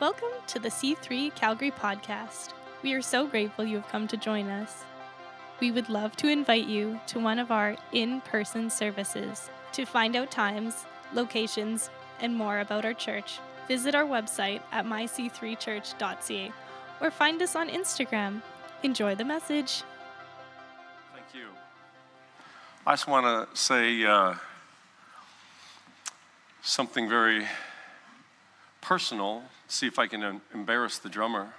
Welcome to the C3 Calgary podcast. We are so grateful you have come to join us. We would love to invite you to one of our in person services. To find out times, locations, and more about our church, visit our website at myc3church.ca or find us on Instagram. Enjoy the message. Thank you. I just want to say uh, something very personal. See if I can embarrass the drummer.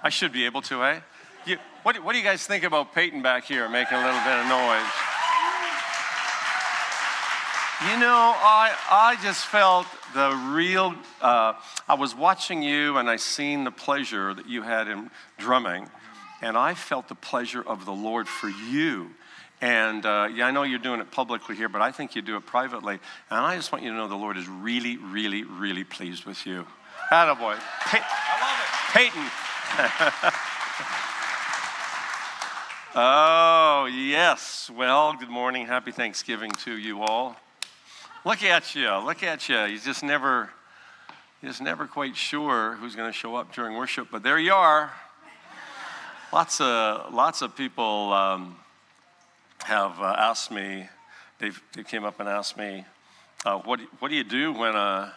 I should be able to, eh? You, what, what do you guys think about Peyton back here making a little bit of noise? You know, I, I just felt the real. Uh, I was watching you and I seen the pleasure that you had in drumming, and I felt the pleasure of the Lord for you. And uh, yeah, I know you're doing it publicly here, but I think you do it privately. And I just want you to know the Lord is really, really, really pleased with you. Attaboy. Pey- I love it. Peyton. oh, yes. Well, good morning. Happy Thanksgiving to you all. Look at you. Look at you. You just never, you're just never quite sure who's going to show up during worship, but there you are. Lots of, lots of people um, have uh, asked me, they've, they came up and asked me, uh, what, what do you do when, uh,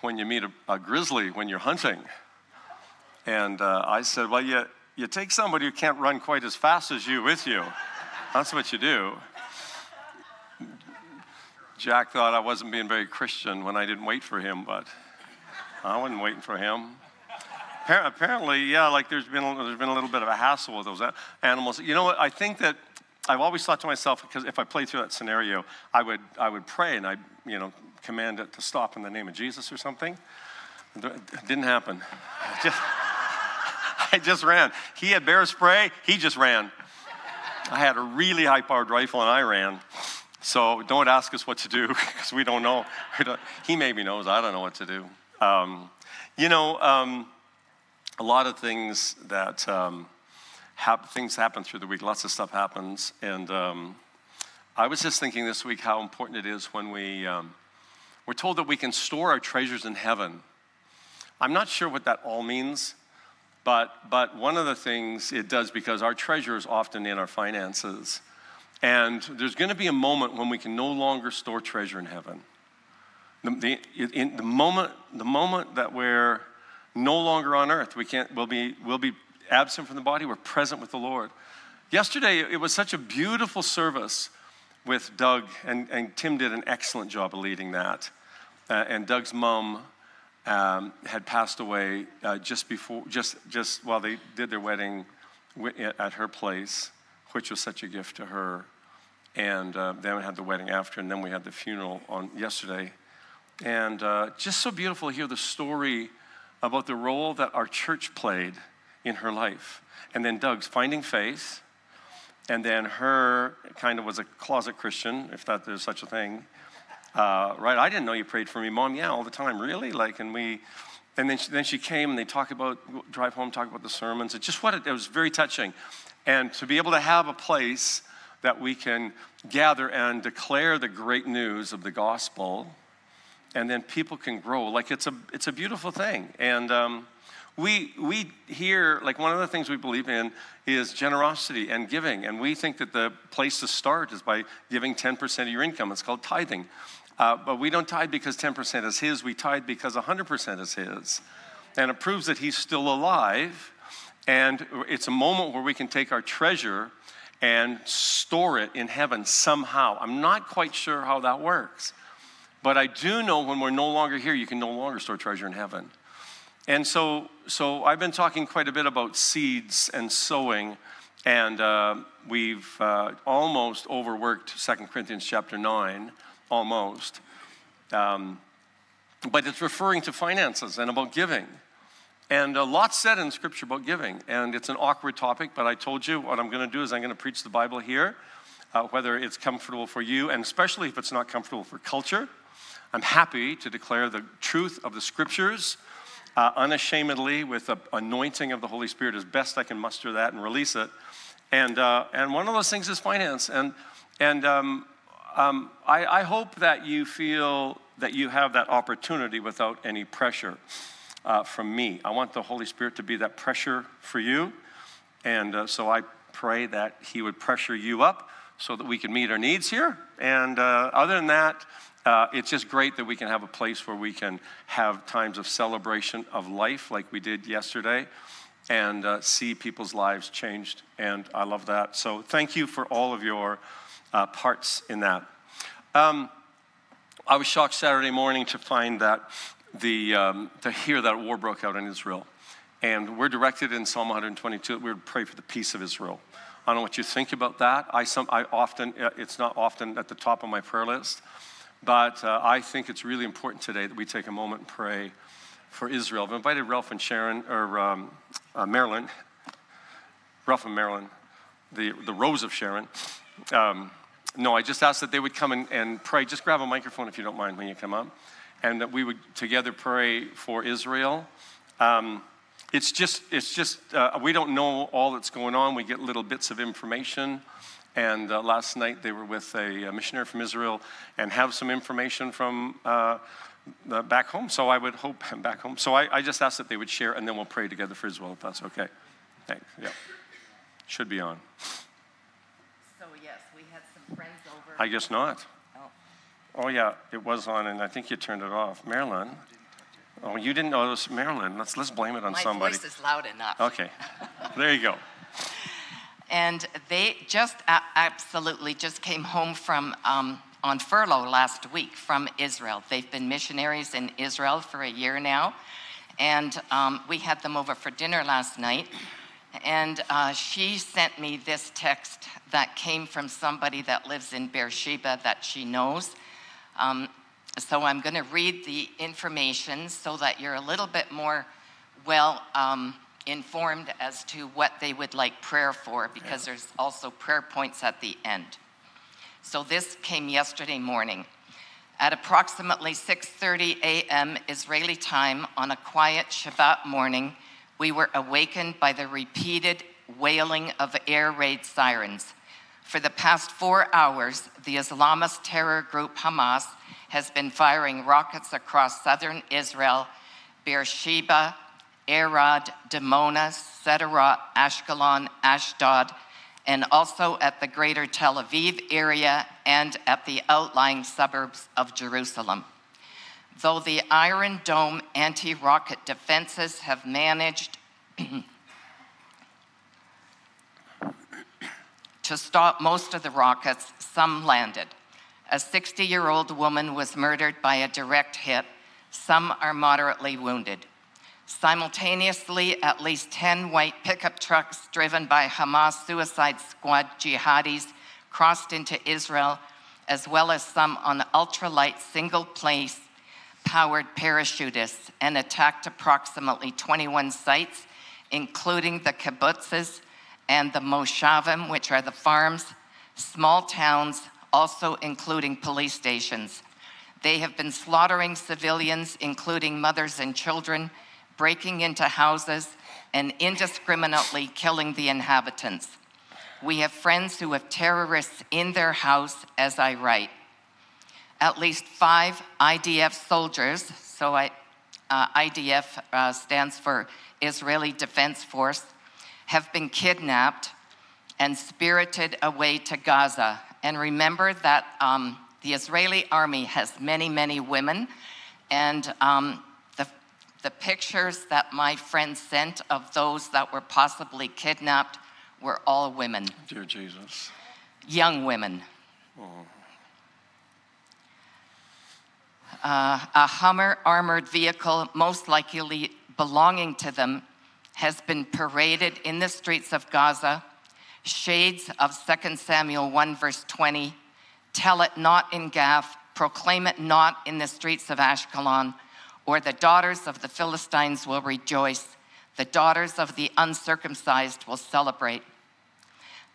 when you meet a, a grizzly when you're hunting? And uh, I said, well, you, you take somebody who can't run quite as fast as you with you. That's what you do. Jack thought I wasn't being very Christian when I didn't wait for him, but I wasn't waiting for him. Apparently, yeah, like there's been, there's been a little bit of a hassle with those animals. You know what? I think that I've always thought to myself, because if I played through that scenario, I would, I would pray and I, you know, command it to stop in the name of Jesus or something. It didn't happen. I just, I just ran. He had bear spray, he just ran. I had a really high powered rifle and I ran. So don't ask us what to do because we don't know. He maybe knows, I don't know what to do. Um, you know, um, a lot of things that um, hap- things happen through the week, lots of stuff happens. And um, I was just thinking this week how important it is when we, um, we're told that we can store our treasures in heaven. I'm not sure what that all means. But, but one of the things it does, because our treasure is often in our finances, and there's going to be a moment when we can no longer store treasure in heaven. The, the, the, moment, the moment that we're no longer on earth, we can't, we'll, be, we'll be absent from the body, we're present with the Lord. Yesterday, it was such a beautiful service with Doug, and, and Tim did an excellent job of leading that. Uh, and Doug's mom um, had passed away uh, just before, just, just while they did their wedding at her place, which was such a gift to her. And uh, then we had the wedding after, and then we had the funeral on yesterday. And uh, just so beautiful to hear the story about the role that our church played in her life. And then Doug's finding faith, and then her kind of was a closet Christian, if that there's such a thing. Uh, right? I didn't know you prayed for me, mom. Yeah, all the time, really. Like, and we, and then she, then she came and they talk about drive home, talk about the sermons. It's just what it, it was very touching, and to be able to have a place that we can gather and declare the great news of the gospel, and then people can grow. Like it's a it's a beautiful thing, and. Um, we, we here, like one of the things we believe in is generosity and giving. And we think that the place to start is by giving 10% of your income. It's called tithing. Uh, but we don't tithe because 10% is His, we tithe because 100% is His. And it proves that He's still alive. And it's a moment where we can take our treasure and store it in heaven somehow. I'm not quite sure how that works. But I do know when we're no longer here, you can no longer store treasure in heaven. And so, so I've been talking quite a bit about seeds and sowing, and uh, we've uh, almost overworked 2 Corinthians chapter 9, almost. Um, but it's referring to finances and about giving. And a lot said in Scripture about giving, and it's an awkward topic, but I told you what I'm going to do is I'm going to preach the Bible here, uh, whether it's comfortable for you, and especially if it's not comfortable for culture. I'm happy to declare the truth of the Scriptures uh, unashamedly with the anointing of the Holy Spirit as best I can muster that and release it. And, uh, and one of those things is finance. And, and um, um, I, I hope that you feel that you have that opportunity without any pressure. uh, from me. I want the Holy Spirit to be that pressure for you. And uh, so I pray that He would pressure you up so that we can meet our needs here. And uh, other than that, uh, it's just great that we can have a place where we can have times of celebration of life like we did yesterday and uh, see people's lives changed. And I love that. So thank you for all of your uh, parts in that. Um, I was shocked Saturday morning to find that the, um, to hear that war broke out in Israel. And we're directed in Psalm 122 that we would pray for the peace of Israel. I don't know what you think about that. I, some, I often, uh, it's not often at the top of my prayer list, but uh, I think it's really important today that we take a moment and pray for Israel. I've invited Ralph and Sharon, or um, uh, Marilyn, Ralph and Marilyn, the, the Rose of Sharon. Um, no, I just asked that they would come and, and pray. Just grab a microphone if you don't mind when you come up. And that we would together pray for Israel. Um, it's just, it's just uh, we don't know all that's going on. We get little bits of information. And uh, last night they were with a, a, missionary from Israel and have some information from uh, back home. So I would hope back home. So I, I, just asked that they would share, and then we'll pray together for Israel if that's okay. Thanks. Yeah, should be on. So yes, we had some friends over. I guess not. Oh, oh yeah, it was on, and I think you turned it off, Marilyn. Oh, you didn't notice Marilyn. Let's let's blame it on My somebody. My voice is loud enough. Okay, there you go. And they just absolutely just came home from um, on furlough last week from Israel. They've been missionaries in Israel for a year now, and um, we had them over for dinner last night. And uh, she sent me this text that came from somebody that lives in Beersheba that she knows. Um, so I'm going to read the information so that you're a little bit more well um, informed as to what they would like prayer for, because there's also prayer points at the end. So this came yesterday morning. At approximately 6:30 a.m. Israeli time on a quiet Shabbat morning, we were awakened by the repeated wailing of air raid sirens. For the past 4 hours, the Islamist terror group Hamas has been firing rockets across southern Israel, Beersheba, Arad, Dimona, Sderot, Ashkelon, Ashdod, and also at the greater Tel Aviv area and at the outlying suburbs of Jerusalem. Though the Iron Dome anti rocket defenses have managed to stop most of the rockets, some landed. A 60 year old woman was murdered by a direct hit. Some are moderately wounded. Simultaneously, at least 10 white pickup trucks driven by Hamas suicide squad jihadis crossed into Israel, as well as some on ultralight single place powered parachutists, and attacked approximately 21 sites, including the kibbutzes and the moshavim, which are the farms, small towns, also including police stations. They have been slaughtering civilians, including mothers and children, breaking into houses, and indiscriminately killing the inhabitants. We have friends who have terrorists in their house as I write. At least five IDF soldiers, so I, uh, IDF uh, stands for Israeli Defense Force, have been kidnapped and spirited away to Gaza and remember that um, the Israeli army has many, many women. And um, the, pictures that my friend sent of those that were possibly kidnapped were all women. Dear Jesus. Young women. Oh. Uh, a Hummer armored vehicle, most likely belonging to them, has been paraded in the streets of Gaza shades of 2 Samuel 1, verse 20. Tell it not in Gath, proclaim it not in the streets of Ashkelon, or the daughters of the Philistines will rejoice, the daughters of the uncircumcised will celebrate.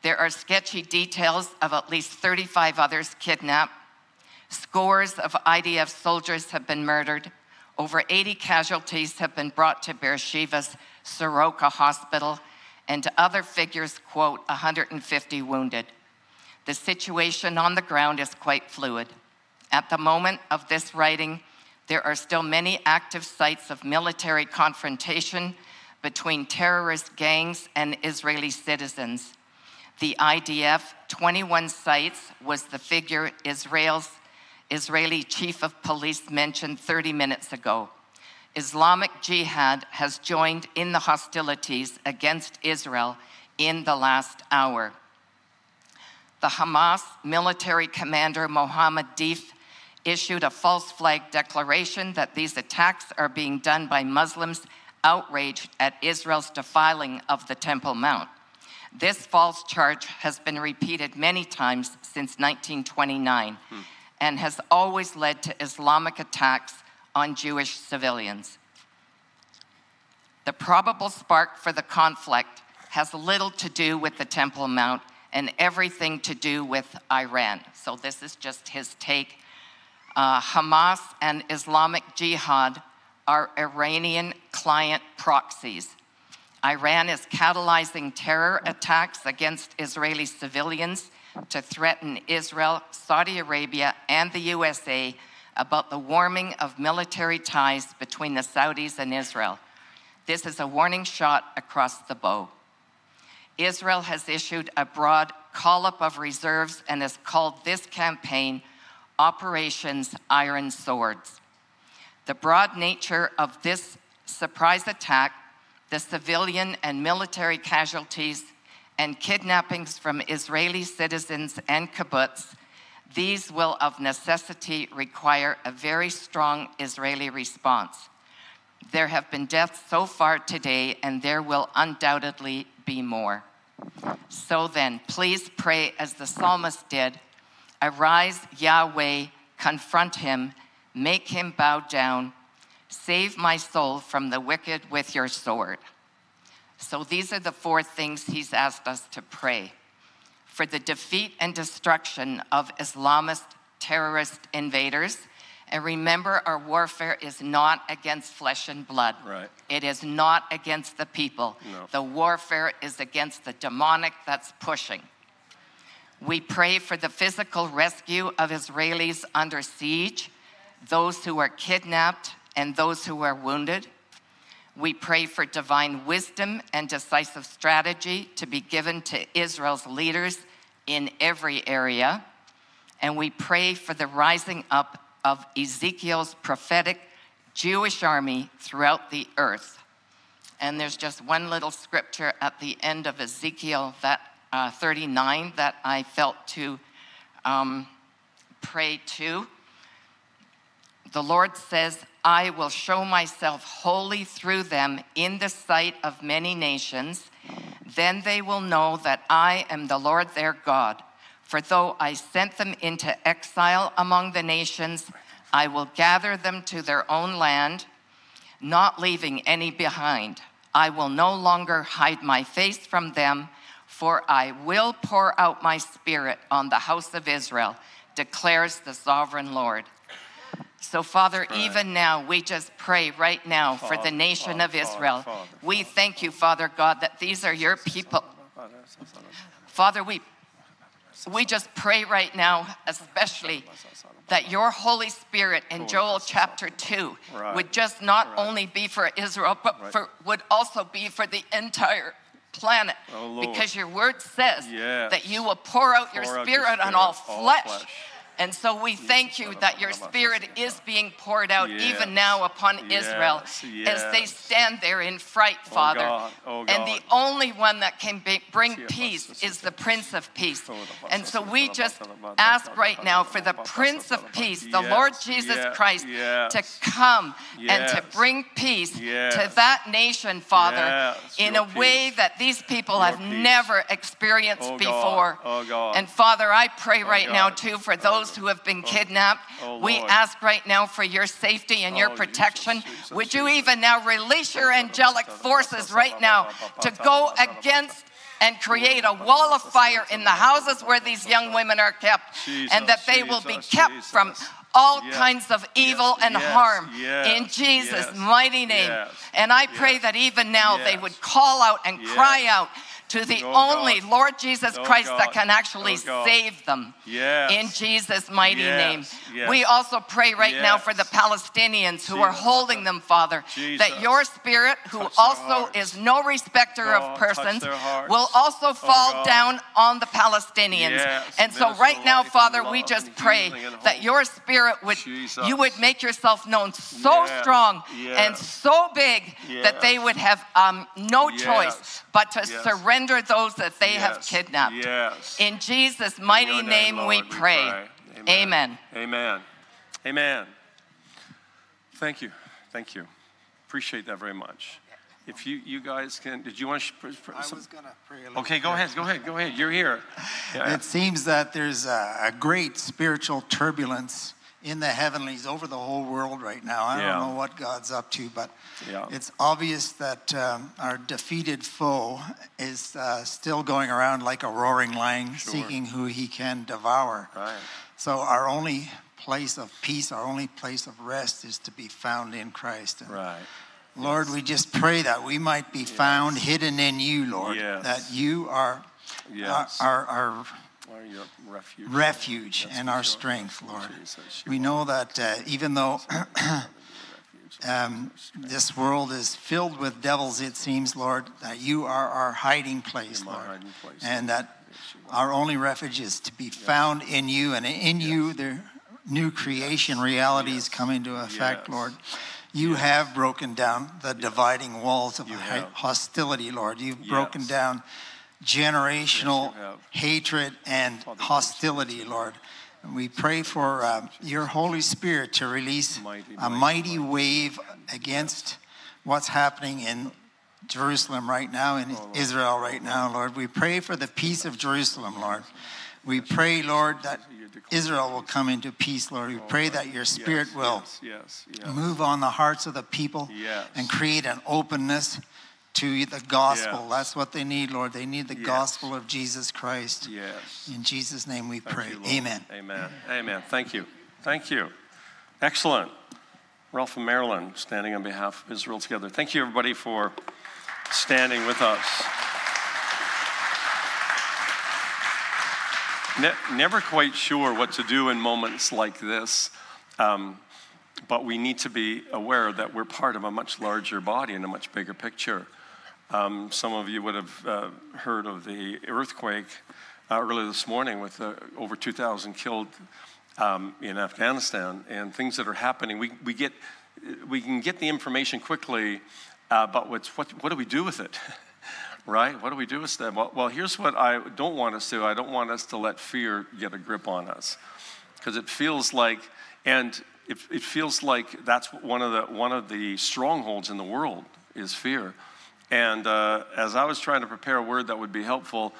There are sketchy details of at least 35 others kidnapped. Scores of IDF soldiers have been murdered. Over 80 casualties have been brought to Beersheba's Soroka Hospital and other figures quote 150 wounded. The situation on the ground is quite fluid. At the moment of this writing, There are still many active sites of military confrontation between terrorist gangs and Israeli citizens. The IDF 21 sites was the figure Israel's Israeli chief of police mentioned 30 minutes ago. Islamic Jihad has joined in the hostilities against Israel in the last hour. The Hamas military commander Mohammed Deif issued a false flag declaration that these attacks are being done by Muslims outraged at Israel's defiling of the Temple Mount. This false charge has been repeated many times since 1929 hmm. and has always led to Islamic attacks on Jewish civilians. The probable spark for the conflict has little to do with the Temple Mount and everything to do with Iran. So, this is just his take. Uh, Hamas and Islamic Jihad are Iranian client proxies. Iran is catalyzing terror attacks against Israeli civilians to threaten Israel, Saudi Arabia, and the USA about the warming of military ties between the Saudis and Israel. This is a warning shot across the bow. Israel has issued a broad call up of reserves and has called this campaign Operations Iron Swords. The broad nature of this surprise attack, the civilian and military casualties, and kidnappings from Israeli citizens and kibbutz, these will of necessity require a very strong Israeli response. There have been deaths so far today, and there will undoubtedly be more. So then, please pray as the psalmist did Arise, Yahweh, confront him Make him bow down. Save my soul from the wicked with your sword. So these are the four things he's asked us to pray for the defeat and destruction of Islamist terrorist invaders. And remember, our warfare is not against flesh and blood. Right. It is not against the people. No. The warfare is against the demonic that's pushing. We pray for the physical rescue of Israelis under siege those who are kidnapped, and those who are wounded. We pray for divine wisdom and decisive strategy to be given to Israel's leaders in every area. And we pray for the rising up of Ezekiel's prophetic Jewish army throughout the earth. And there's just one little scripture at the end of Ezekiel that uh, 39 that I felt to um, pray to. The Lord says, I will show myself holy through them in the sight of many nations. Then they will know that I am the Lord their God. For though I sent them into exile among the nations, I will gather them to their own land, not leaving any behind. I will no longer hide my face from them, for I will pour out my spirit on the house of Israel, declares the sovereign Lord. So, Father, even now, we just pray right now for the nation of Israel. We thank you, Father God, that these are your people. Father, we, we just pray right now, especially that your Holy Spirit in Joel chapter 2 would just not only be for Israel, but for, would also be for the entire planet. Oh, because your word says yes. that you will pour out, pour your, spirit your, spirit on all flesh. All flesh. And so we thank you that your spirit is being poured out yes. even now upon yes. Israel yes. as they stand there in fright, oh, Father. Oh oh and the only one that can bring peace is the Prince of Peace. And so we just ask right now for the Prince of Peace, the Lord Jesus Christ, to come and to bring peace to that nation, Father, in a way that these people have never experienced oh, before. Oh, and Father, I pray right now too for those those who have been kidnapped. Oh, we ask right now for your safety and your protection. Would you even now release your angelic forces right now to go against and create a wall of fire in the houses where these young women are kept, and that they will be kept from all yes. kinds of evil yes. and yes. harm in Jesus' mighty name. And I pray that even now they would call out and cry out to the Oh, only God. Lord Jesus Oh, Christ that can actually Oh, save them. Yes. In Jesus' mighty Yes. name. Yes. We also pray right now for the Palestinians who are holding them, Father, Jesus. that your spirit, who Touch also is no respecter God, of persons, will also fall God. down on the Palestinians. And so Minister right now, Father, we just pray that your spirit would, Jesus. you would make yourself known so strong and so big that they would have um, no choice but to Yes. Surrender those that they have kidnapped. Yes. In Jesus' mighty your name, we Lord, pray. Amen. Amen. Amen. Thank you. Thank you. Appreciate that very much. If you, you guys can, did you want to? Sh- pr- I was going to pray a little okay, go bit. ahead. Go ahead. Go ahead. You're here. Yeah. It seems that there's a, a great spiritual turbulence in the heavenlies over the whole world right now. I Yeah. don't know what God's up to, but Yeah. it's obvious that um, our defeated foe is uh, still going around like a roaring lion, Sure. seeking who he can devour. Right. So our only place of peace, our only place of rest is to be found in Christ. And Right. Lord, we just pray that we might be found hidden in you, Lord. Yes. That you are Yes. our, our, our Are your refuge. refuge That's and our strength, Lord. Jesus, We know that uh, even though um, this world is filled with devils, it seems, Lord, that you are our hiding place, Lord. hiding place, And that Yes, our only refuge is to be found in you, and in you, the new creation realities come into effect, Lord. You have broken down the dividing walls of You hi- have. hostility, Lord. You've broken down generational Yes, hatred and hostility, Lord. And we pray for uh, your Holy Spirit to release Mighty, a mighty, wave against what's happening in Jerusalem right now, in Israel right now, Lord. We pray for the peace of Jerusalem, Lord. We pray, Lord, that Israel will come into peace, Lord. We pray that your Spirit will move on the hearts of the people and create an openness to the gospel. Yes. That's what they need, Lord. They need the Yes. gospel of Jesus Christ. Yes. In Jesus' name we Thank pray. you, Amen. Amen. Amen. Thank you. Thank you. Excellent. Ralph and Marilyn standing on behalf of Israel Together. Thank you, everybody, for standing with us. Ne- never quite sure what to do in moments like this, um, but we need to be aware that we're part of a much larger body and a much bigger picture. Um, some of you would have uh, heard of the earthquake uh, earlier this morning with uh, over 2,000 killed um, in Afghanistan and things that are happening. We, we, get, we can get the information quickly, uh, but what's, what, what do we do with it? right? What do we do with that? Well, well, here's what I don't want us to. I don't want us to let fear get a grip on us because it feels like, and it, it feels like that's one of the one of the strongholds in the world is fear. And uh, as I was trying to prepare a word that would be helpful,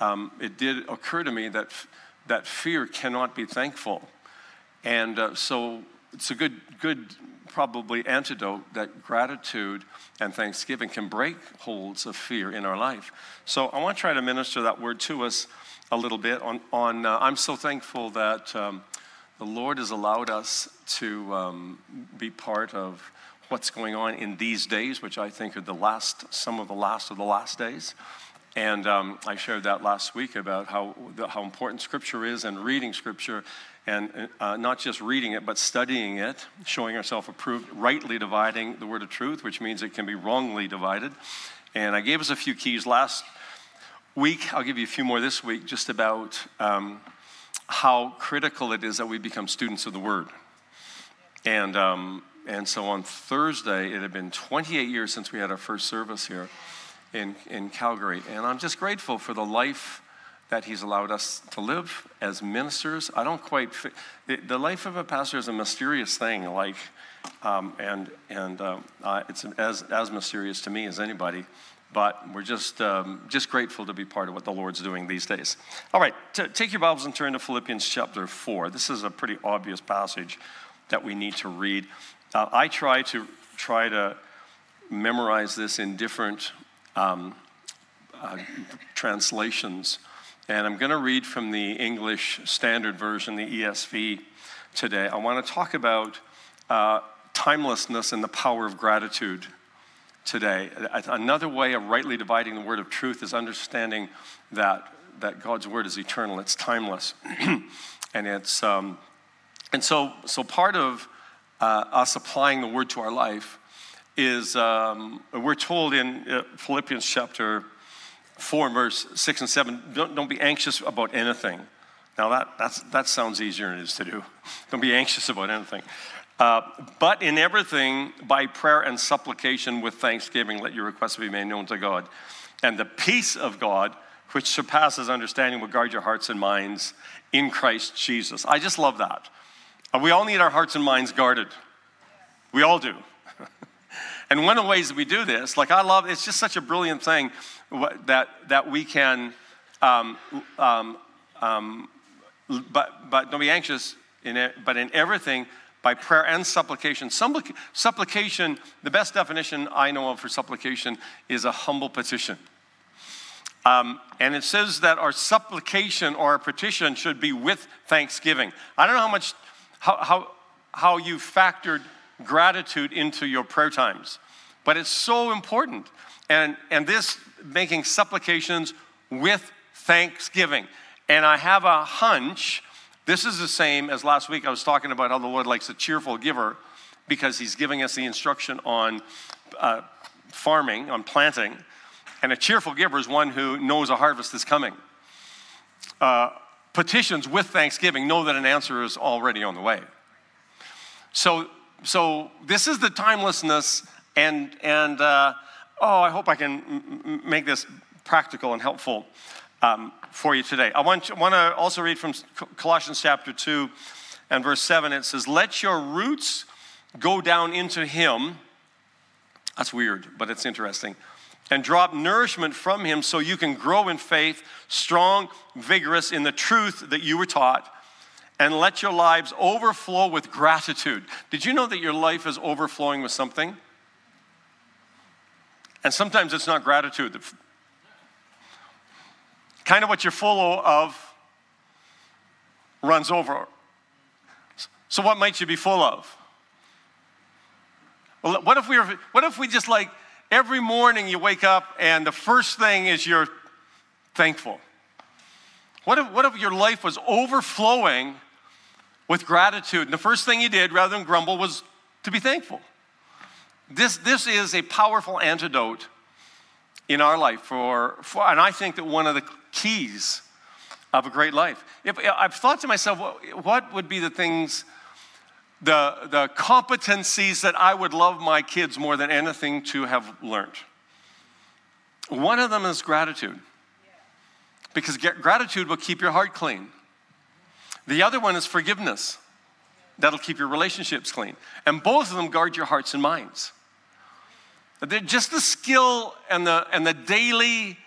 um, it did occur to me that that fear cannot be thankful, and uh, so it's a good good probably antidote that gratitude and thanksgiving can break holds of fear in our life. So I want to try to minister that word to us a little bit. On, on uh, I'm so thankful that um, the Lord has allowed us to um, be part of what's going on in these days, which I think are the last, some of the last of the last days. And um, I shared that last week about how, how important Scripture is and reading Scripture, and uh, not just reading it, but studying it, showing ourselves approved, rightly dividing the word of truth, which means it can be wrongly divided. And I gave us a few keys last week. I'll give you a few more this week, just about um, how critical it is that we become students of the Word. And, um, and so on Thursday, it had been 28 years since we had our first service here in, in Calgary. And I'm just grateful for the life that He's allowed us to live as ministers. I don't quite, the life of a pastor is a mysterious thing, like, um, and, and um, uh, it's as, as mysterious to me as anybody. But we're just, um, just grateful to be part of what the Lord's doing these days. All right, t- take your Bibles and turn to Philippians chapter 4. This is a pretty obvious passage that we need to read. Uh, I try to try to memorize this in different um, uh, translations, and I'm going to read from the English Standard Version, the ESV, today. I want to talk about uh, timelessness and the power of gratitude today. Another way of rightly dividing the word of truth is understanding that, that God's word is eternal, it's timeless. and it's, um, and so, so part of uh, us applying the word to our life is um, we're told in uh, Philippians chapter 4, verse 6 and 7, don't, don't be anxious about anything. Now, that, that sounds easier than it is to do. Don't be anxious about anything. Uh, but in everything, by prayer and supplication with thanksgiving, let your requests be made known to God. And the peace of God, which surpasses understanding, will guard your hearts and minds in Christ Jesus. I just love that. We all need our hearts and minds guarded. We all do. and one of the ways that we do this, like I love, it's just such a brilliant thing that, that we can, um, um, um, but, but don't be anxious in it, but in everything, by prayer and supplication. Supplication, the best definition I know of for supplication is a humble petition. Um, and it says that our supplication or our petition should be with thanksgiving. I don't know how much, how, how, how you factored gratitude into your prayer times, but it's so important. And, and this making supplications with thanksgiving. And I have a hunch this is the same as last week I was talking about how the Lord likes a cheerful giver because he's giving us the instruction on uh, farming, on planting. And a cheerful giver is one who knows a harvest is coming. Uh, petitions with thanksgiving know that an answer is already on the way. So, so this is the timelessness, and, and uh, oh, I hope I can m- make this practical and helpful um, for you today. I want, want to also read from Colossians chapter 2 and verse 7. It says, Let your roots go down into him. That's weird, but it's interesting. And drop nourishment from him so you can grow in faith, strong, vigorous in the truth that you were taught, and let your lives overflow with gratitude. Did you know that your life is overflowing with something? And sometimes it's not gratitude Kind of what you're full of runs over. So, what might you be full of? Well, what if we were, what if we just like every morning you wake up and the first thing is you're thankful? What if, what if your life was overflowing with gratitude and the first thing you did rather than grumble was to be thankful? This, this is a powerful antidote in our life for, for and I think that one of the keys of a great life. If, I've thought to myself, what would be the things, the, the competencies that I would love my kids more than anything to have learned? One of them is gratitude, because gratitude will keep your heart clean. The other one is forgiveness. That'll keep your relationships clean. And both of them guard your hearts and minds. They're just the skill and the, and the daily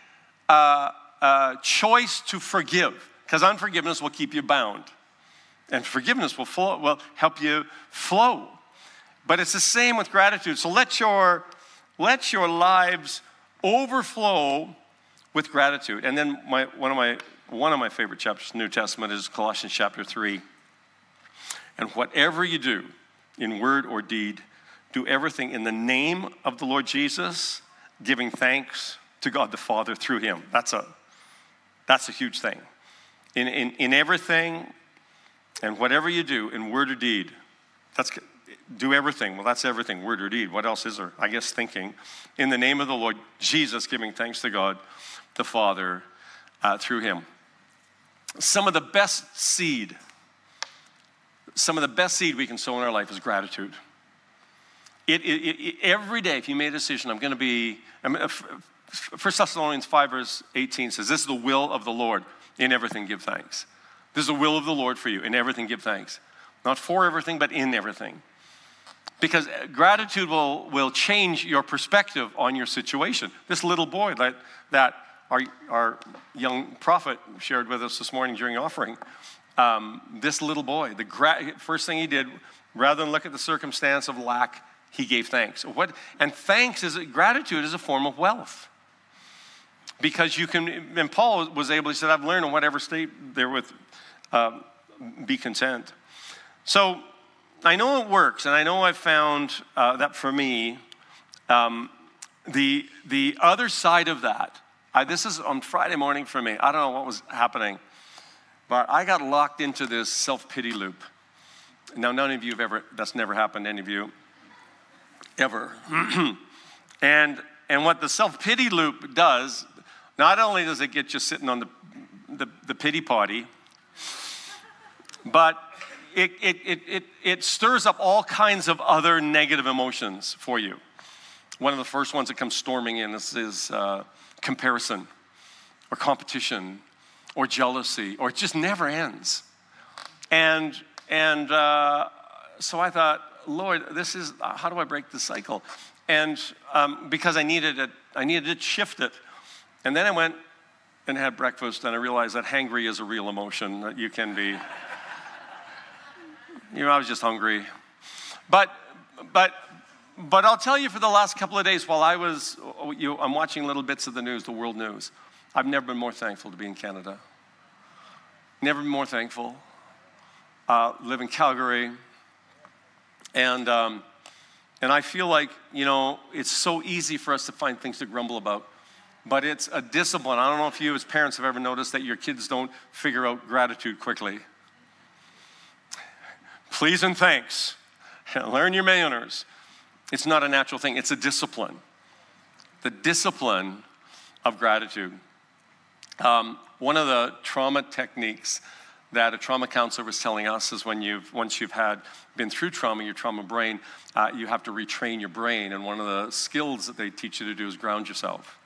uh, uh, choice to forgive, because unforgiveness will keep you bound, and forgiveness will, flow, will help you flow. But it's the same with gratitude. So let your, let your lives overflow with gratitude. And then my, one, of my, one of my favorite chapters in the New Testament is Colossians chapter 3. And whatever you do, in word or deed, do everything in the name of the Lord Jesus, giving thanks to God the Father through him. That's a, that's a huge thing. In, in, in everything and whatever you do, in word or deed, that's do everything. Well, that's everything, word or deed. What else is there? I guess thinking. In the name of the Lord Jesus, giving thanks to God the Father uh, through him. Some of the best seed, some of the best seed we can sow in our life is gratitude. It, it, it, every day, if you made a decision, I'm going to be, I mean, 1 Thessalonians 5, verse 18 says, This is the will of the Lord. In everything, give thanks. This is the will of the Lord for you. In everything, give thanks. Not for everything, but in everything. Because gratitude will, will change your perspective on your situation. This little boy that, that our, our young prophet shared with us this morning during offering, um, this little boy, the gra- first thing he did, rather than look at the circumstance of lack, he gave thanks. What, and thanks is gratitude is a form of wealth because you can, and Paul was able, he said, I've learned in whatever state they're with, um, be content. So I know it works, and I know I've found uh, that for me, um, the, the other side of that, I, this is on Friday morning for me. I don't know what was happening, but I got locked into this self pity loop. Now, none of you have ever, that's never happened to any of you, ever. and, and what the self pity loop does, not only does it get you sitting on the, the, the pity potty, but it, it, it, it, it stirs up all kinds of other negative emotions for you. One of the first ones that comes storming in is, is uh, comparison or competition or jealousy, or it just never ends. And, and uh, so I thought, Lord, this is, how do I break the cycle? And um, because I needed it, I needed to shift it. And then I went and had breakfast, and I realized that hangry is a real emotion that you can be you know, I was just hungry. But, but, but I'll tell you for the last couple of days while I was, you know, I'm watching little bits of the news, the world news, I've never been more thankful to be in Canada. Never been more thankful. Uh, live in Calgary. And, um, and I feel like, you know, it's so easy for us to find things to grumble about. But it's a discipline. I don't know if you, as parents, have ever noticed that your kids don't figure out gratitude quickly please and thanks. Learn your manners. It's not a natural thing, it's a discipline. The discipline of gratitude. Um, one of the trauma techniques that a trauma counselor was telling us is when you've once you've had been through trauma, your trauma brain, uh, you have to retrain your brain. And one of the skills that they teach you to do is ground yourself.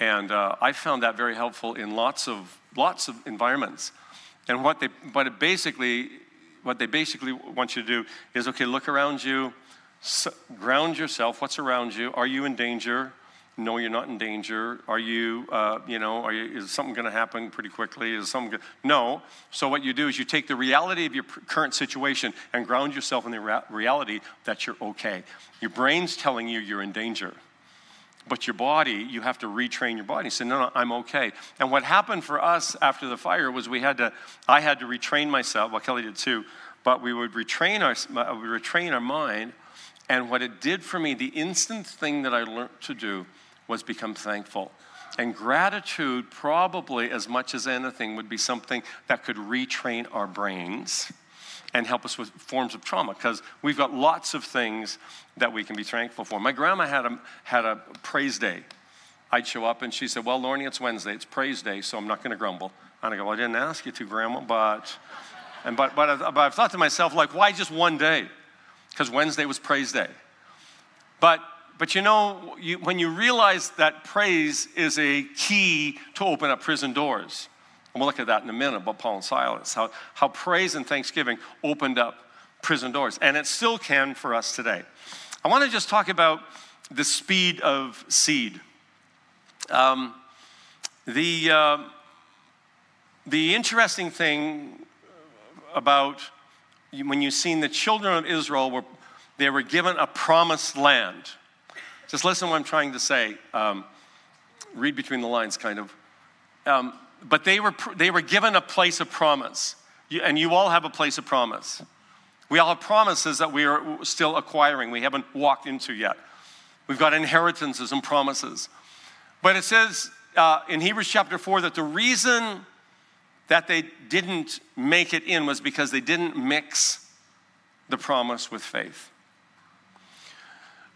And uh, I found that very helpful in lots of lots of environments. And what they, but it basically what they basically want you to do is okay, look around you, ground yourself. What's around you? Are you in danger? No, you're not in danger. Are you, uh, you know, are you, is something going to happen pretty quickly? Is something no? So what you do is you take the reality of your current situation and ground yourself in the rea- reality that you're okay. Your brain's telling you you're in danger. But your body, you have to retrain your body. Say, no, no, I'm okay. And what happened for us after the fire was we had to, I had to retrain myself. Well, Kelly did too. But we would retrain our, we retrain our mind. And what it did for me, the instant thing that I learned to do was become thankful. And gratitude, probably as much as anything, would be something that could retrain our brains and help us with forms of trauma because we've got lots of things that we can be thankful for. My grandma had a, had a praise day. I'd show up and she said, Well, Lorne, it's Wednesday, it's praise day, so I'm not going to grumble. And I go, well, I didn't ask you to, Grandma, but, and, but, but, I've, but I've thought to myself, like, why just one day? Because Wednesday was praise day. But, but you know, you, when you realize that praise is a key to open up prison doors, and we'll look at that in a minute about Paul and Silas, how, how praise and thanksgiving opened up prison doors. And it still can for us today. I want to just talk about the speed of seed. Um, the, uh, the interesting thing about when you've seen the children of Israel were they were given a promised land. Just listen to what I'm trying to say. Um, read between the lines, kind of. Um, but they were, they were given a place of promise. And you all have a place of promise. We all have promises that we are still acquiring, we haven't walked into yet. We've got inheritances and promises. But it says uh, in Hebrews chapter 4 that the reason that they didn't make it in was because they didn't mix the promise with faith.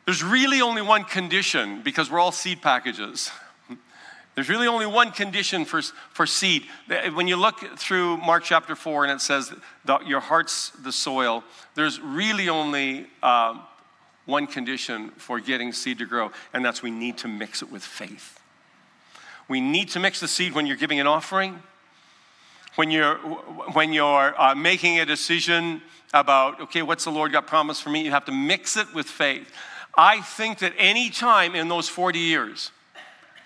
There's really only one condition because we're all seed packages. There's really only one condition for, for seed. When you look through Mark chapter 4 and it says your heart's the soil, there's really only uh, one condition for getting seed to grow, and that's we need to mix it with faith. We need to mix the seed when you're giving an offering, when you're, when you're uh, making a decision about, okay, what's the Lord got promised for me? You have to mix it with faith. I think that any time in those 40 years,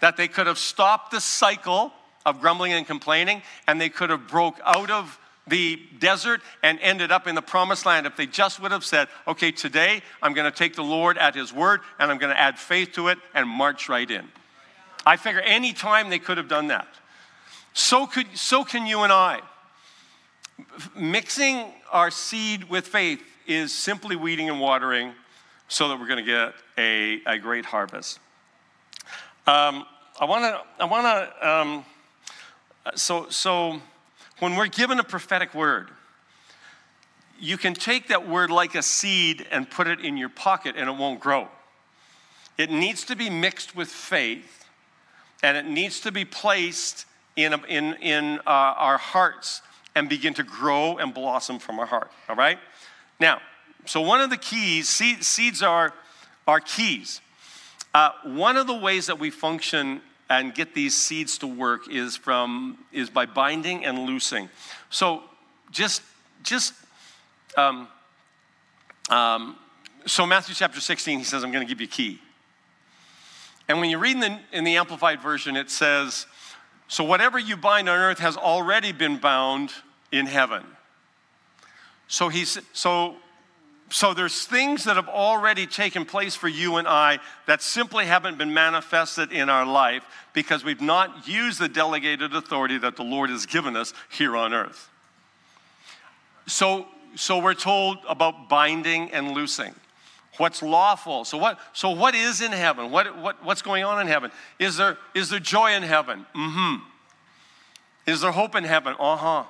that they could have stopped the cycle of grumbling and complaining and they could have broke out of the desert and ended up in the promised land if they just would have said, okay, today I'm going to take the Lord at his word and I'm going to add faith to it and march right in. I figure any time they could have done that. So, could, so can you and I. Mixing our seed with faith is simply weeding and watering so that we're going to get a, a great harvest. Um, I want to, I want to, um, so, so when we're given a prophetic word, you can take that word like a seed and put it in your pocket and it won't grow. It needs to be mixed with faith and it needs to be placed in, in, in uh, our hearts and begin to grow and blossom from our heart. All right? Now, so one of the keys, seed, seeds are, are keys. Uh, one of the ways that we function and get these seeds to work is from is by binding and loosing. So just just um, um, so Matthew chapter 16, he says, I'm going to give you a key. And when you read in the, in the Amplified Version, it says, So whatever you bind on earth has already been bound in heaven. So he's so so there's things that have already taken place for you and I that simply haven't been manifested in our life because we've not used the delegated authority that the Lord has given us here on earth. So so we're told about binding and loosing. What's lawful? So what, so what is in heaven? What, what, what's going on in heaven? Is there, is there joy in heaven? Mm-hmm. Is there hope in heaven? Uh-huh.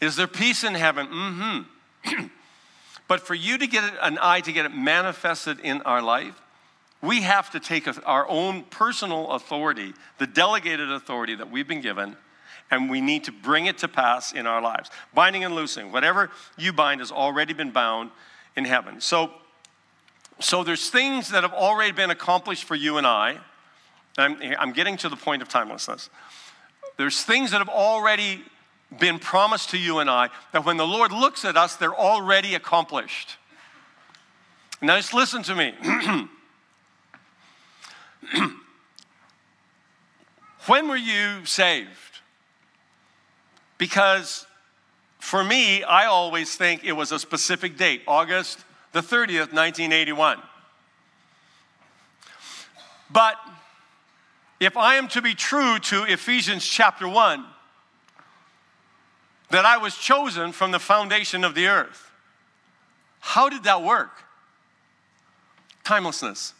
Is there peace in heaven? Mm-hmm. but for you to get an eye to get it manifested in our life, we have to take our own personal authority, the delegated authority that we've been given, and we need to bring it to pass in our lives. Binding and loosing, whatever you bind has already been bound in heaven. So, so there's things that have already been accomplished for you and I. I'm, I'm getting to the point of timelessness. There's things that have already been promised to you and I that when the Lord looks at us, they're already accomplished. Now, just listen to me. when were you saved? Because for me, I always think it was a specific date, August the 30th, 1981. But if I am to be true to Ephesians chapter 1, that I was chosen from the foundation of the earth, how did that work? Timelessness.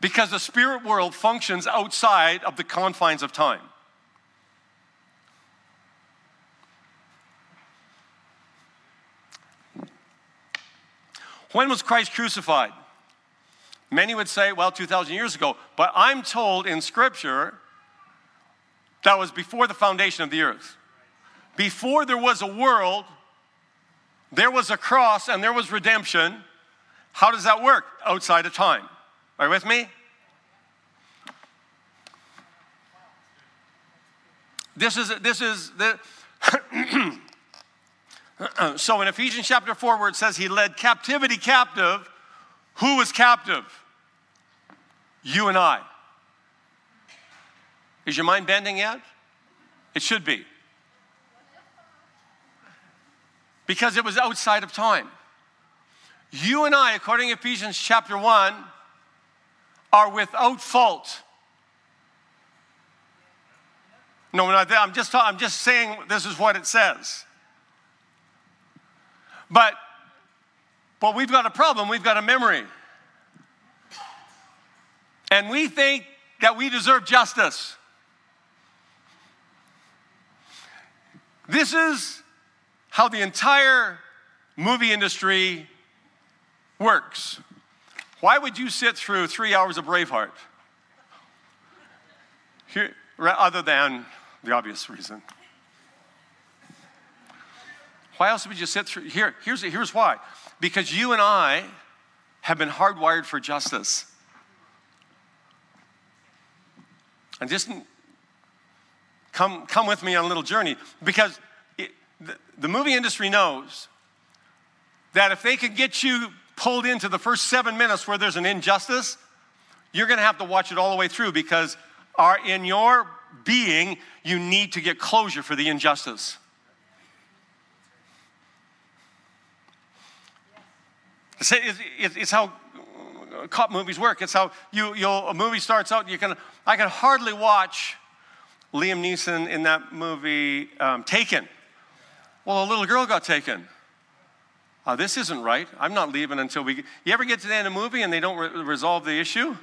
Because the spirit world functions outside of the confines of time. When was Christ crucified? Many would say, well, 2,000 years ago. But I'm told in Scripture that was before the foundation of the earth. Before there was a world, there was a cross and there was redemption. How does that work? Outside of time. Are you with me? This is, this is the. so in Ephesians chapter 4, where it says he led captivity captive, who was captive? You and I. Is your mind bending yet? It should be. Because it was outside of time. You and I, according to Ephesians chapter 1, are without fault. No, I'm just, I'm just saying this is what it says. But, but we've got a problem. We've got a memory. And we think that we deserve justice. This is how the entire movie industry works. Why would you sit through three hours of Braveheart? Here, other than the obvious reason. Why else would you sit through? Here, here's, here's why. Because you and I have been hardwired for justice. And just come, come with me on a little journey because the, movie industry knows that if they can get you pulled into the first seven minutes where there's an injustice, you're going to have to watch it all the way through because in your being you need to get closure for the injustice. It's, it's how cop movies work. It's how you, you'll, a movie starts out, you can, I can hardly watch Liam Neeson in that movie um, Taken. Well, a little girl got taken. Uh, this isn't right. I'm not leaving until we. You ever get to the end of a movie and they don't re- resolve the issue?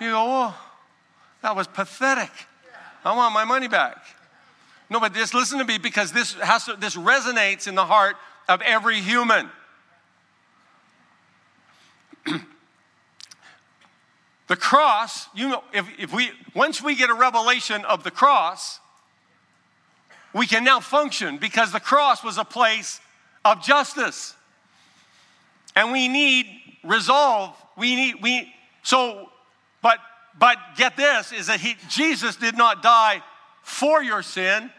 You go, oh, that was pathetic. I want my money back. No, but just listen to me because this has to, this resonates in the heart of every human. the cross, you know, if, if we once we get a revelation of the cross, we can now function because the cross was a place of justice. And we need resolve. We need we so but but get this is that he Jesus did not die for your sin.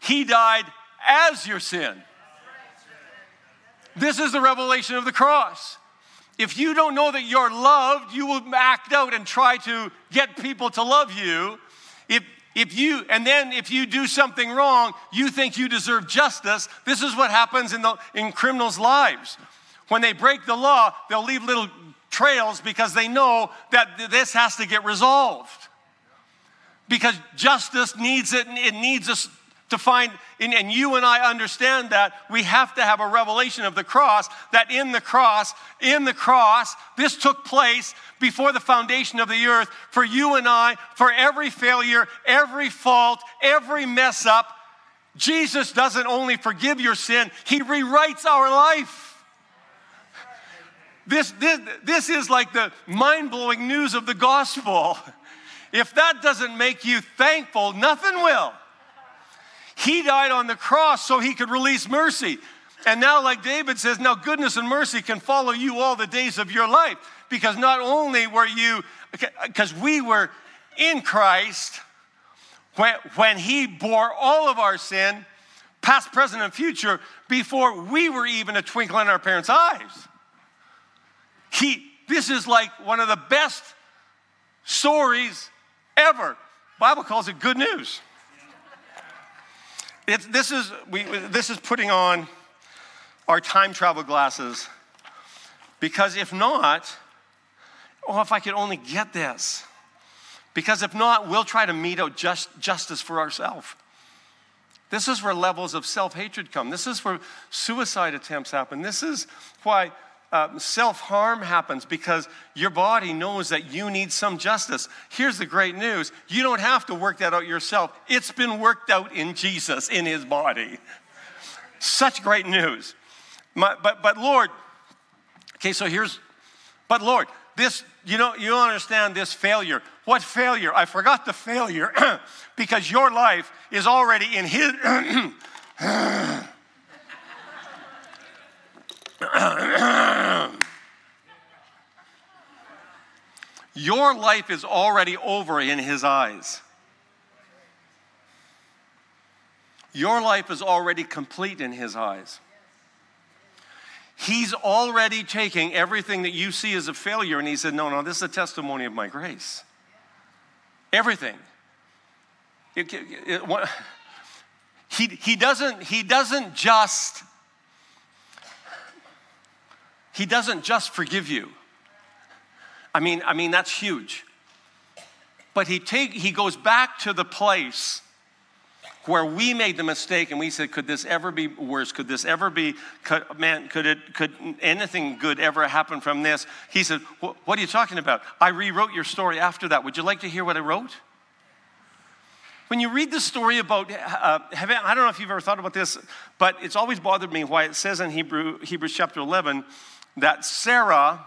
He died as your sin. This is the revelation of the cross. If you don't know that you're loved, you will act out and try to get people to love you. If, if you, and then if you do something wrong, you think you deserve justice. This is what happens in, the, in criminals' lives. When they break the law, they'll leave little trails because they know that this has to get resolved. Because justice needs it, and it needs us to find, and you and I understand that, we have to have a revelation of the cross, that in the cross, in the cross, this took place before the foundation of the earth for you and I, for every failure, every fault, every mess up. Jesus doesn't only forgive your sin, He rewrites our life. This, this, this is like the mind blowing news of the gospel. If that doesn't make you thankful, nothing will. He died on the cross so he could release mercy. And now, like David says, now goodness and mercy can follow you all the days of your life. Because not only were you, because we were in Christ when, when he bore all of our sin, past, present, and future, before we were even a twinkle in our parents' eyes. He, this is like one of the best stories ever. Bible calls it good news. It's, this, is, we, this is putting on our time travel glasses because if not, oh, if I could only get this. Because if not, we'll try to mete out just, justice for ourselves. This is where levels of self hatred come. This is where suicide attempts happen. This is why uh, self harm happens because your body knows that you need some justice. Here's the great news you don't have to work that out yourself, it's been worked out in Jesus, in his body. Such great news. My, but, but Lord, okay, so here's, but Lord, this, you know, you understand this failure. What failure? I forgot the failure because your life is already in his. Your life is already over in His eyes. Your life is already complete in His eyes. He's already taking everything that you see as a failure and He said, No, no, this is a testimony of my grace. Everything. It, it, it, he, he, doesn't, he doesn't just he doesn't just forgive you. I mean, I mean that's huge. But he take he goes back to the place where we made the mistake and we said, could this ever be worse? Could this ever be, could, man, could it, could anything good ever happen from this? He said, what are you talking about? I rewrote your story after that. Would you like to hear what I wrote? When you read the story about uh, heaven, I don't know if you've ever thought about this, but it's always bothered me why it says in Hebrew, Hebrews chapter 11 that Sarah,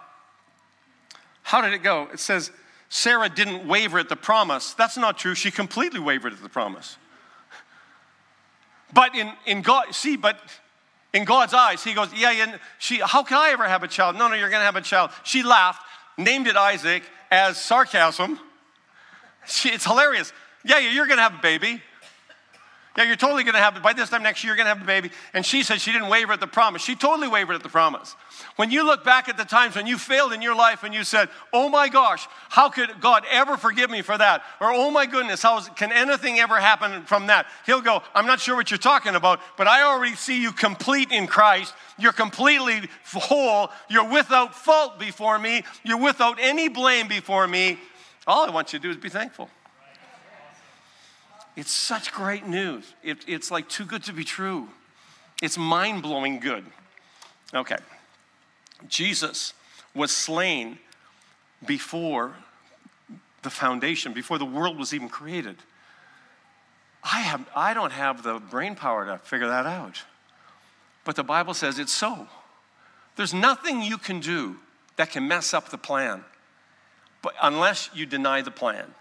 how did it go? It says Sarah didn't waver at the promise. That's not true. She completely wavered at the promise. But in, in God, see, but in God's eyes, he goes, Yeah, yeah, she, how can I ever have a child? No, no, you're to have a child. She laughed, named it Isaac as sarcasm. She, it's hilarious. Yeah, yeah, you're to have a baby. Yeah, you're totally going to have, it by this time next year, you're going to have a baby. And she said she didn't waver at the promise. She totally wavered at the promise. When you look back at the times when you failed in your life and you said, oh my gosh, how could God ever forgive me for that? Or oh my goodness, how is, can anything ever happen from that? He'll go, I'm not sure what you're talking about, but I already see you complete in Christ. You're completely whole. You're without fault before me. You're without any blame before me. All I want you to do is be thankful. It's such great news. It, it's like too good to be true. It's mind blowing good. Okay. Jesus was slain before the foundation, before the world was even created. I, have, I don't have the brain power to figure that out. But the Bible says it's so. There's nothing you can do that can mess up the plan, but unless you deny the plan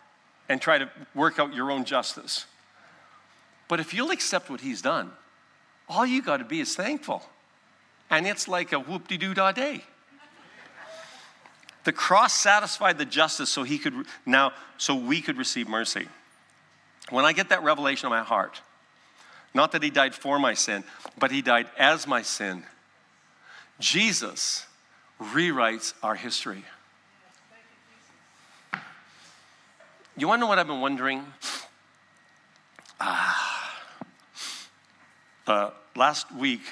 and try to work out your own justice. But if you'll accept what he's done, all you got to be is thankful. And it's like a whoop de doo da day. The cross satisfied the justice so he could now so we could receive mercy. When I get that revelation of my heart, not that he died for my sin, but he died as my sin, Jesus rewrites our history. You want to know what I've been wondering? Ah. Uh, last week,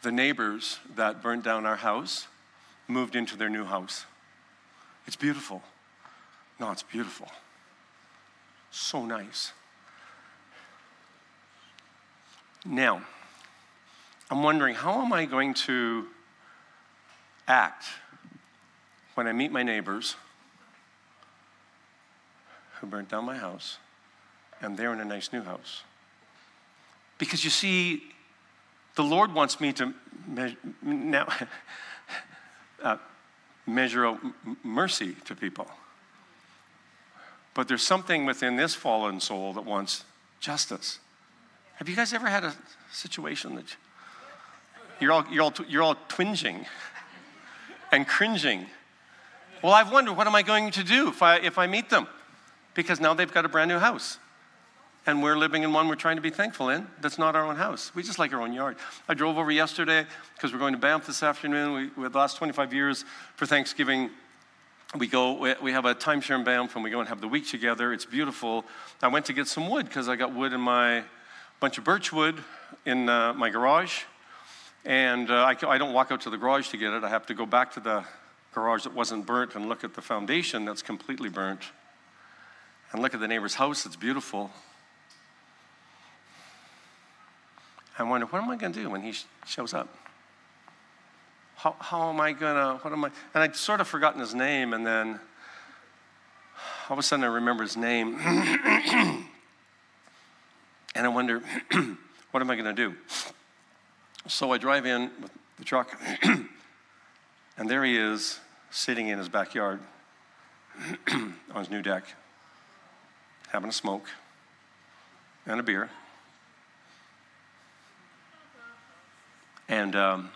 the neighbors that burnt down our house moved into their new house. It's beautiful. No, it's beautiful. So nice. Now, I'm wondering how am I going to act when I meet my neighbors who burnt down my house and they're in a nice new house? Because you see, the Lord wants me to me- now uh, measure mercy to people. But there's something within this fallen soul that wants justice. Have you guys ever had a situation that you're all, you're all, you're all twinging and cringing? Well, I've wondered, what am I going to do if I, if I meet them? Because now they've got a brand new house. And we're living in one we're trying to be thankful in. That's not our own house. We just like our own yard. I drove over yesterday because we're going to Banff this afternoon. We, we the last 25 years for Thanksgiving, we go, we, we have a timeshare in Banff and we go and have the week together. It's beautiful. I went to get some wood because I got wood in my bunch of birch wood in uh, my garage. And uh, I, I don't walk out to the garage to get it. I have to go back to the garage that wasn't burnt and look at the foundation that's completely burnt. And look at the neighbor's house, it's beautiful. I wonder, what am I going to do when he sh- shows up? How, how am I going to, what am I, and I'd sort of forgotten his name, and then all of a sudden I remember his name. and I wonder, what am I going to do? So I drive in with the truck, and there he is, sitting in his backyard on his new deck, having a smoke and a beer. And um,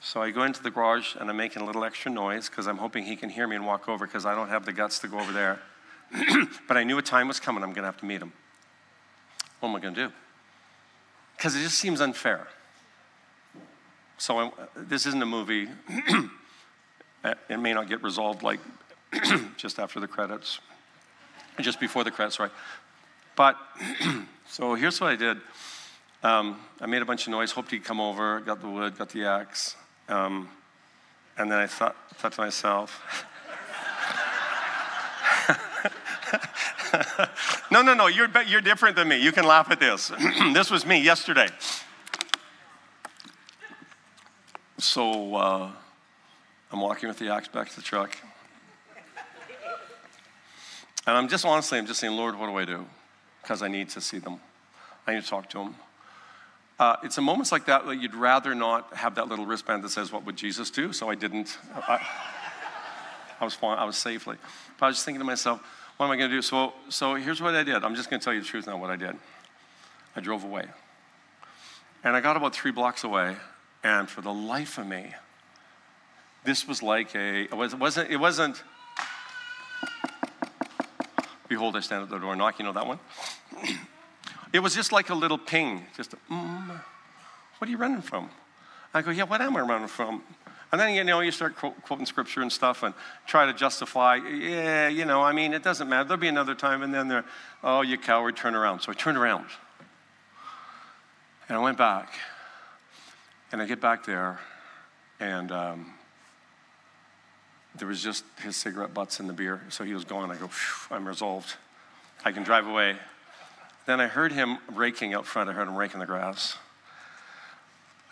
so I go into the garage and I'm making a little extra noise because I'm hoping he can hear me and walk over because I don't have the guts to go over there. but I knew a time was coming, I'm going to have to meet him. What am I going to do? Because it just seems unfair. So I, this isn't a movie. it may not get resolved like just after the credits, just before the credits, right? But so here's what I did. Um, I made a bunch of noise, hoped he'd come over, got the wood, got the axe. Um, and then I thought, thought to myself, no, no, no, you're, you're different than me. You can laugh at this. this was me yesterday. So uh, I'm walking with the axe back to the truck. And I'm just honestly, I'm just saying, Lord, what do I do? Because I need to see them. I need to talk to them. Uh, it's in moments like that that you'd rather not have that little wristband that says, What would Jesus do? So I didn't. I, I was fine, I was safely. But I was just thinking to myself, What am I going to do? So, so here's what I did. I'm just going to tell you the truth now what I did. I drove away. And I got about three blocks away, and for the life of me, this was like a, it wasn't, it wasn't, behold, I stand at the door and knock, you know that one? It was just like a little ping, just, a, mm, what are you running from? I go, yeah, what am I running from? And then, you know, you start quoting scripture and stuff and try to justify, yeah, you know, I mean, it doesn't matter. There'll be another time. And then they're, oh, you coward, turn around. So I turned around. And I went back. And I get back there, and um, there was just his cigarette butts in the beer. So he was gone. I go, I'm resolved. I can drive away. Then I heard him raking out front. I heard him raking the grass.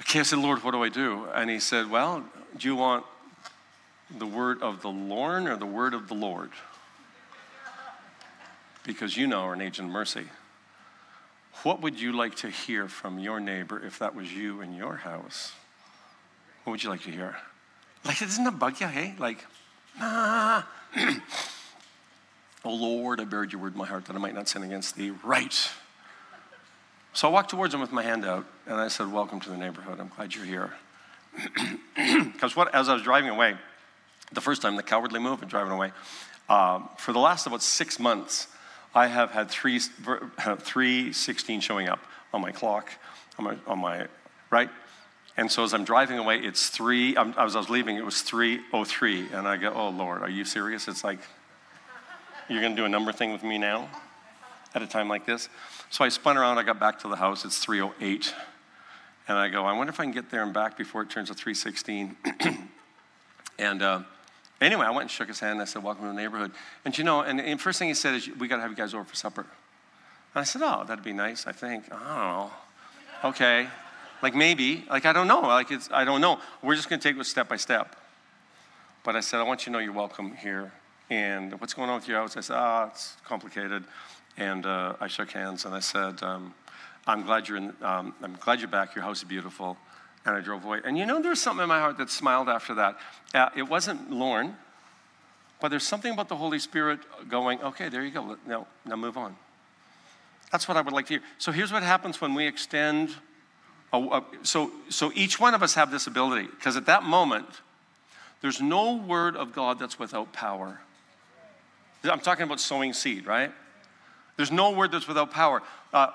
Okay, I said, Lord, what do I do? And he said, Well, do you want the word of the Lord or the word of the Lord? because you know are an agent of mercy. What would you like to hear from your neighbor if that was you in your house? What would you like to hear? Like, doesn't that bug you, hey? Like, ah. oh Lord, I buried your word in my heart that I might not sin against thee. Right. So I walked towards him with my hand out and I said, Welcome to the neighborhood. I'm glad you're here. Because as I was driving away, the first time, the cowardly move of driving away, um, for the last about six months, I have had three, three 16 showing up on my clock, on my, on my right? And so as I'm driving away, it's three, as I was leaving, it was 303. And I go, oh Lord, are you serious? It's like, you're going to do a number thing with me now at a time like this? So I spun around, I got back to the house, it's 308. And I go, I wonder if I can get there and back before it turns to 316. and uh, anyway, I went and shook his hand and I said, Welcome to the neighborhood. And you know, and the first thing he said is, We got to have you guys over for supper. And I said, Oh, that'd be nice, I think. I don't know. Okay. Like maybe. Like I don't know. Like it's, I don't know. We're just going to take it step by step. But I said, I want you to know you're welcome here. And what's going on with your house? I said, Ah, oh, it's complicated. And uh, I shook hands and I said, um, I'm glad you're in, um, I'm glad you're back. Your house is beautiful. And I drove away. And you know, there's something in my heart that smiled after that. Uh, it wasn't Lorne, but there's something about the Holy Spirit going, okay, there you go. Now, now move on. That's what I would like to hear. So here's what happens when we extend. So, so each one of us have this ability, because at that moment, there's no word of God that's without power. I'm talking about sowing seed, right? There's no word that's without power. Uh,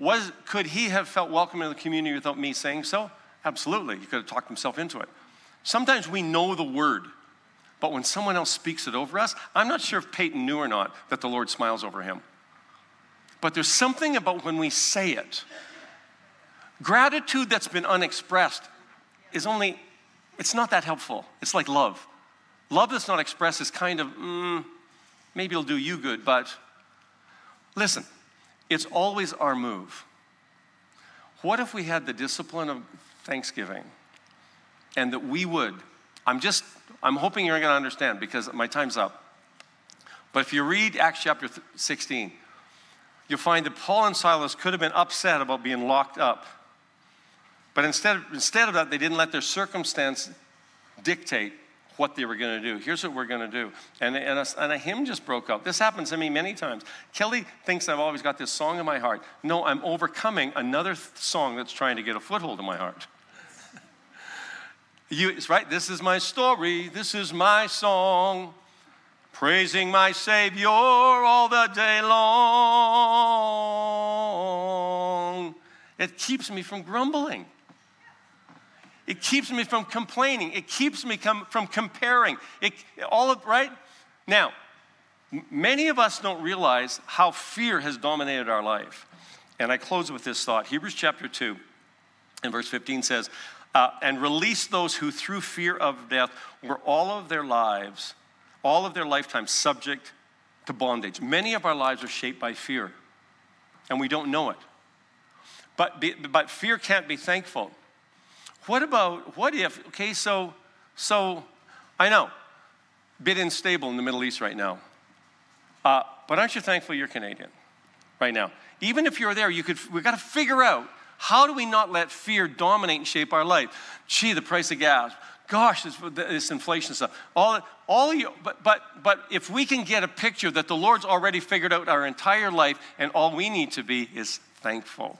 was, could he have felt welcome in the community without me saying so? Absolutely. He could have talked himself into it. Sometimes we know the word, but when someone else speaks it over us, I'm not sure if Peyton knew or not that the Lord smiles over him. But there's something about when we say it. Gratitude that's been unexpressed is only, it's not that helpful. It's like love. Love that's not expressed is kind of, mm, maybe it'll do you good, but Listen, it's always our move. What if we had the discipline of thanksgiving and that we would? I'm just, I'm hoping you're going to understand because my time's up. But if you read Acts chapter 16, you'll find that Paul and Silas could have been upset about being locked up. But instead, instead of that, they didn't let their circumstance dictate what they were going to do. Here's what we're going to do. And, and, a, and a hymn just broke out. This happens to me many times. Kelly thinks I've always got this song in my heart. No, I'm overcoming another th- song that's trying to get a foothold in my heart. you, it's right. This is my story. This is my song. Praising my Savior all the day long. It keeps me from grumbling. It keeps me from complaining. It keeps me com- from comparing. It, all of, right? Now, many of us don't realize how fear has dominated our life. And I close with this thought. Hebrews chapter 2 and verse 15 says, uh, and release those who through fear of death were all of their lives, all of their lifetime subject to bondage. Many of our lives are shaped by fear, and we don't know it. But, but fear can't be thankful. What about, what if, okay, so, so I know, bit unstable in the Middle East right now. Uh, but aren't you thankful you're Canadian right now? Even if you're there, you could, we've got to figure out how do we not let fear dominate and shape our life? Gee, the price of gas. Gosh, this, this inflation stuff. All, all you, but, but, but if we can get a picture that the Lord's already figured out our entire life and all we need to be is thankful.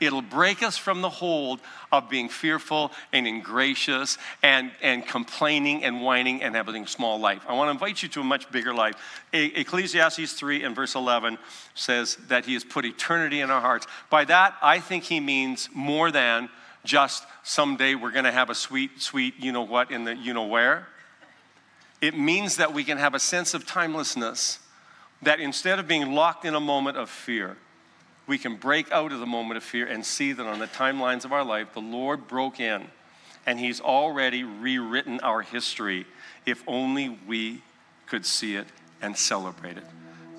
It'll break us from the hold of being fearful and ingracious and, and complaining and whining and having a small life. I want to invite you to a much bigger life. Ecclesiastes 3 and verse 11 says that he has put eternity in our hearts. By that, I think he means more than just someday we're going to have a sweet, sweet, you know what, in the you know where. It means that we can have a sense of timelessness, that instead of being locked in a moment of fear, we can break out of the moment of fear and see that on the timelines of our life, the Lord broke in and He's already rewritten our history if only we could see it and celebrate it.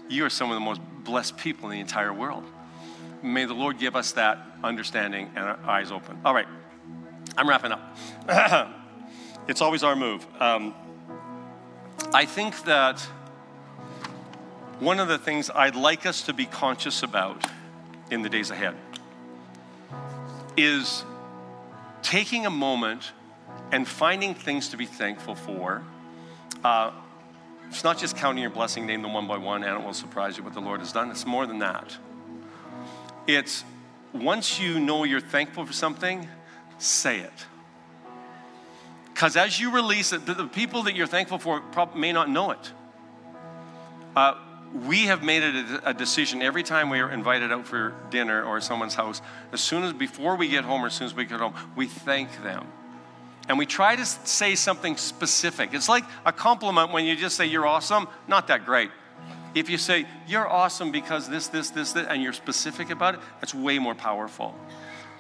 You are some of the most blessed people in the entire world. May the Lord give us that understanding and our eyes open. All right, I'm wrapping up. it's always our move. Um, I think that one of the things I'd like us to be conscious about in the days ahead is taking a moment and finding things to be thankful for. Uh, it's not just counting your blessing, name them one by one, and it will surprise you what the Lord has done. It's more than that. It's once you know you're thankful for something, say it. Because as you release it, the, people that you're thankful for may not know it. Uh, we have made it a, decision every time we are invited out for dinner or someone's house, as soon as before we get home or as soon as we get home, we thank them. And we try to say something specific. It's like a compliment when you just say, You're awesome, not that great. If you say, You're awesome because this, this, this, this, and you're specific about it, that's way more powerful.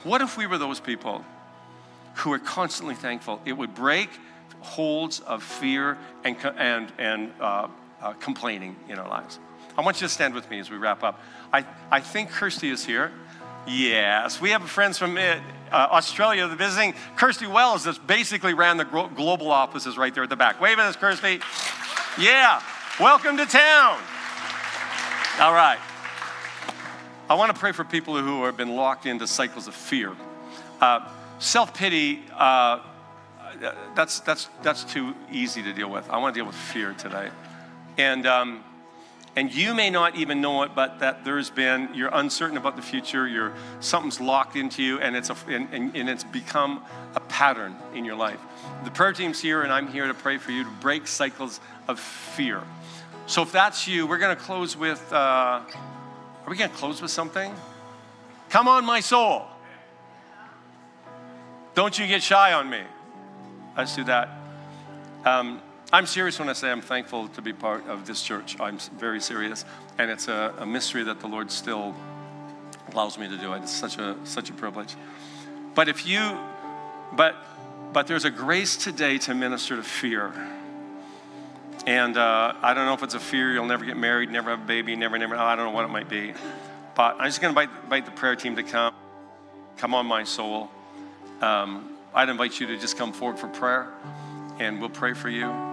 What if we were those people who are constantly thankful? It would break holds of fear and, and, and uh, uh, complaining in our lives. I want you to stand with me as we wrap up. I, I think Kirsty is here. Yes, we have friends from uh, Australia that are visiting. Kirsty Wells that basically ran the global offices right there at the back. Wave at us, Kirsty. Yeah, welcome to town. All right. I want to pray for people who have been locked into cycles of fear. Uh, Self pity, uh, that's, that's, that's too easy to deal with. I want to deal with fear today. And um, and you may not even know it, but that there's been, you're uncertain about the future, you're, something's locked into you, and it's, a, and, and, and it's become a pattern in your life. The prayer team's here, and I'm here to pray for you to break cycles of fear. So if that's you, we're going to close with, uh, are we going to close with something? Come on, my soul. Don't you get shy on me. Let's do that. Um, I'm serious when I say I'm thankful to be part of this church. I'm very serious. And it's a, a, mystery that the Lord still allows me to do it. It's such a, such a privilege. But if you, but, but there's a grace today to minister to fear. And uh, I don't know if it's a fear you'll never get married, never have a baby, never, never, I don't know what it might be. But I'm just going to invite, invite the prayer team to come. Come on, my soul. Um, I'd invite you to just come forward for prayer, and we'll pray for you.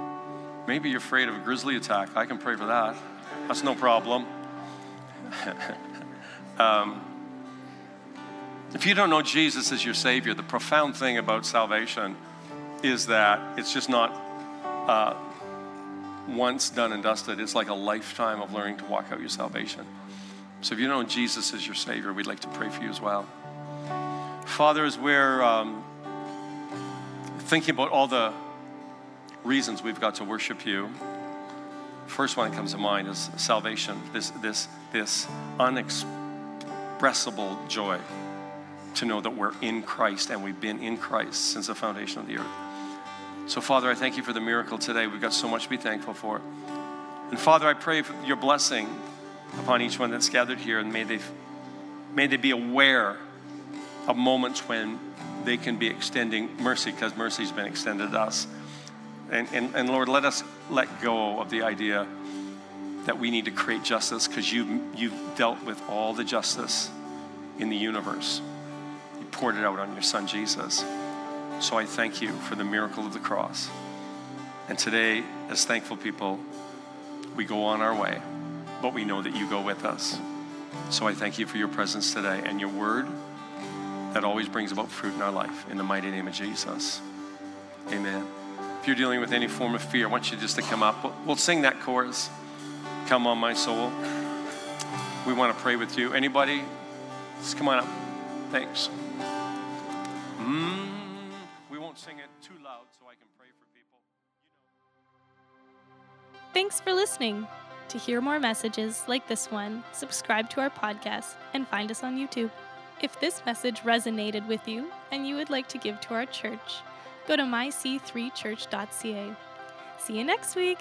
Maybe you're afraid of a grizzly attack. I can pray for that. That's no problem. um, if you don't know Jesus as your Savior, the profound thing about salvation is that it's just not uh, once done and dusted. It's like a lifetime of learning to walk out your salvation. So if you know Jesus as your Savior, we'd like to pray for you as well. Father, as we're um, thinking about all the reasons we've got to worship you. First one that comes to mind is salvation, this, this, this unexpressible joy to know that we're in Christ and we've been in Christ since the foundation of the earth. So, Father, I thank you for the miracle today. We've got so much to be thankful for. And, Father, I pray for your blessing upon each one that's gathered here, and may they, may they be aware of moments when they can be extending mercy because mercy's been extended to us. And, and, and Lord, let us let go of the idea that we need to create justice because you've, you've dealt with all the justice in the universe. You poured it out on your son Jesus. So I thank you for the miracle of the cross. And today, as thankful people, we go on our way, but we know that you go with us. So I thank you for your presence today and your word that always brings about fruit in our life. In the mighty name of Jesus. Amen. If you're dealing with any form of fear, I want you just to come up. We'll sing that chorus. Come on, my soul. We want to pray with you. Anybody? Just come on up. Thanks. Mm, we won't sing it too loud so I can pray for people. Thanks for listening. To hear more messages like this one, subscribe to our podcast and find us on YouTube. If this message resonated with you and you would like to give to our church, go to myc3church.ca. See you next week.